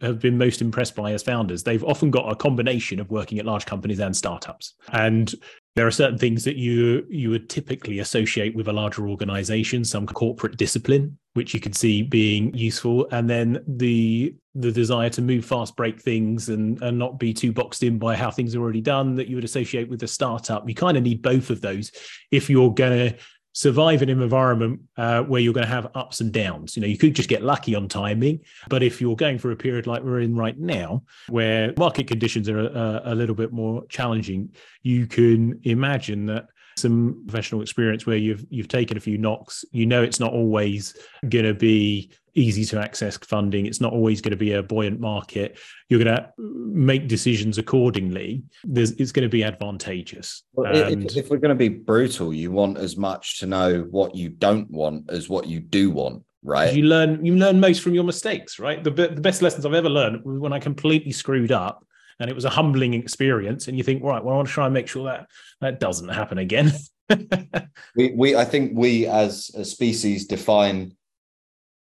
have been most impressed by as founders, they've often got a combination of working at large companies and startups. And there are certain things that you you would typically associate with a larger organization some corporate discipline which you could see being useful. And then the the desire to move fast break things and and not be too boxed in by how things are already done that you would associate with a startup. You kind of need both of those if you're going to survive in an environment uh, where you're going to have ups and downs. You know, you could just get lucky on timing, but if you're going for a period like we're in right now, where market conditions are a, a little bit more challenging, you can imagine that some professional experience where you've you've taken a few knocks you know it's not always going to be easy to access funding. It's not always going to be a buoyant market. You're going to make decisions accordingly. There's, it's going to be advantageous. Well, and... if, if we're going to be brutal you want as much to know what you don't want as what you do want right? You learn you learn most from your mistakes right? The, the best lessons i've ever learned was when i completely screwed up and it was a humbling experience. And you think, right, well, I want to try and make sure that that doesn't happen again. we, we, I think we as a species define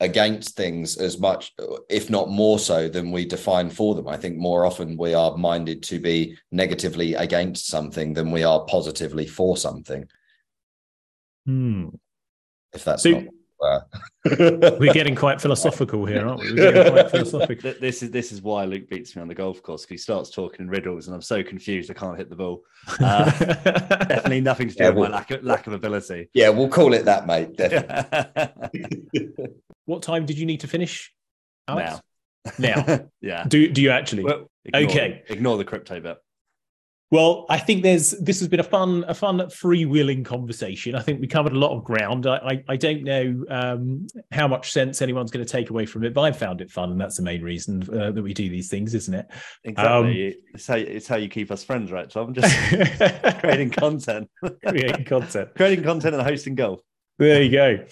against things as much, if not more so, than we define for them. I think more often we are minded to be negatively against something than we are positively for something. Hmm. If that's so, not We're getting quite philosophical here, aren't we? We're getting quite philosophical. This is this is why Luke beats me on the golf course because he starts talking in riddles, and I'm so confused I can't hit the ball. Uh, definitely nothing to do yeah, with we'll, my lack of, lack of ability. Yeah, we'll call it that, mate. what time did you need to finish? Alex? Now. Now. yeah. Do do you actually? Well, ignore, okay. Ignore the crypto bit. Well, I think there's this has been a fun a fun freewheeling conversation. I think we covered a lot of ground. I I, I don't know um, how much sense anyone's going to take away from it, but I found it fun, and that's the main reason uh, that we do these things, isn't it? Exactly. Um, it's how it's how you keep us friends, right, So I'm Just creating content, creating content, creating content, and hosting golf. There you go.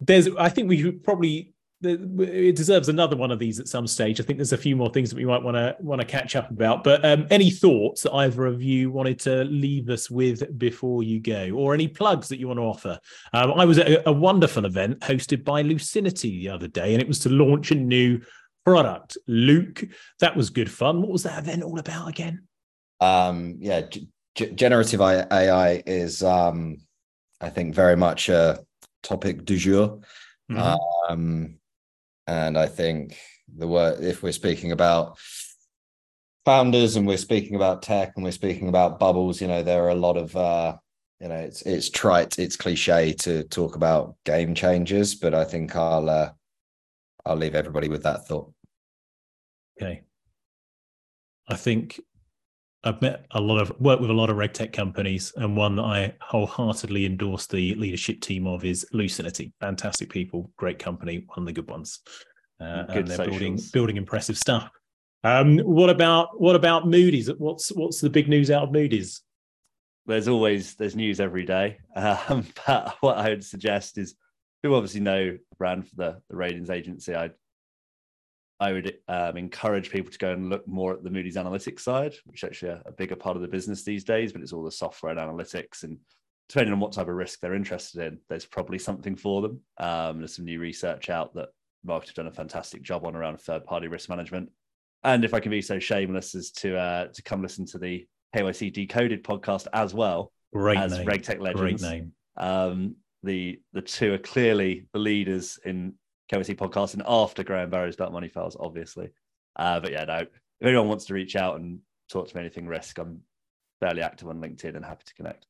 There's, I think we should probably it deserves another one of these at some stage. I think there's a few more things that we might want to want to catch up about. But um, any thoughts that either of you wanted to leave us with before you go, or any plugs that you want to offer? Um, I was at a, a, wonderful event hosted by Lucinity the other day, and it was to launch a new product. Luke, that was good fun. What was that event all about again? Um, yeah, g- generative AI is, um, I think, very much a topic du jour. Mm-hmm. Um, and I think the word, if we're speaking about founders and we're speaking about tech and we're speaking about bubbles, you know, there are a lot of, uh, you know, it's it's trite, it's cliche to talk about game changers, but I think I'll uh, I'll leave everybody with that thought. Okay. I think I've met a lot of worked with a lot of regtech companies, and one that I wholeheartedly endorse the leadership team of is Lucinity. Fantastic people, great company, one of the good ones, uh, good and they're socials. building building impressive stuff. Um, what about what about Moody's? What's what's the big news out of Moody's? There's always there's news every day, um, but what I would suggest is, who obviously know brand for the the ratings agency. I'd I would um, encourage people to go and look more at the Moody's analytics side, which is actually a, a, bigger part of the business these days, but it's all the software and analytics. And depending on what type of risk they're interested in, there's probably something for them. Um, there's some new research out that Market have done a fantastic job on around third party risk management. And if I can be so shameless as to uh, to come listen to the KYC Decoded podcast as well Great as name. RegTech Legends. Great name. Um, the the two are clearly the leaders in KYC podcasting after Graham Barrow's Dark Money Files, obviously. Uh, but yeah, no, if anyone wants to reach out and talk to me anything risk, I'm fairly active on LinkedIn and happy to connect.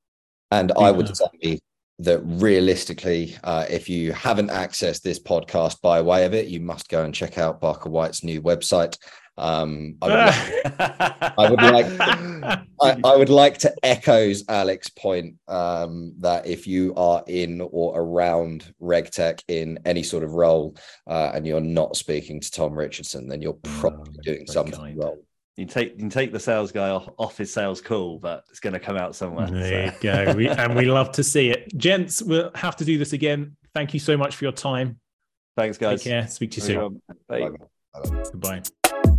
And I would say that realistically, uh, if you haven't accessed this podcast by way of it, you must go and check out Barker White's new website. Um, I, would like, I would like, I, I, would like to echoes Alex's point um, that if you are in or around RegTech in any sort of role, uh, and you're not speaking to Tom Richardson, then you're probably oh, doing something kind. wrong. You take you can take the sales guy off, off his sales call, but it's going to come out somewhere. There so. you go, we, and we love to see it, gents. We'll have to do this again. Thank you so much for your time. Thanks, guys. Take care. Speak to you soon. Bye. Bye. Goodbye.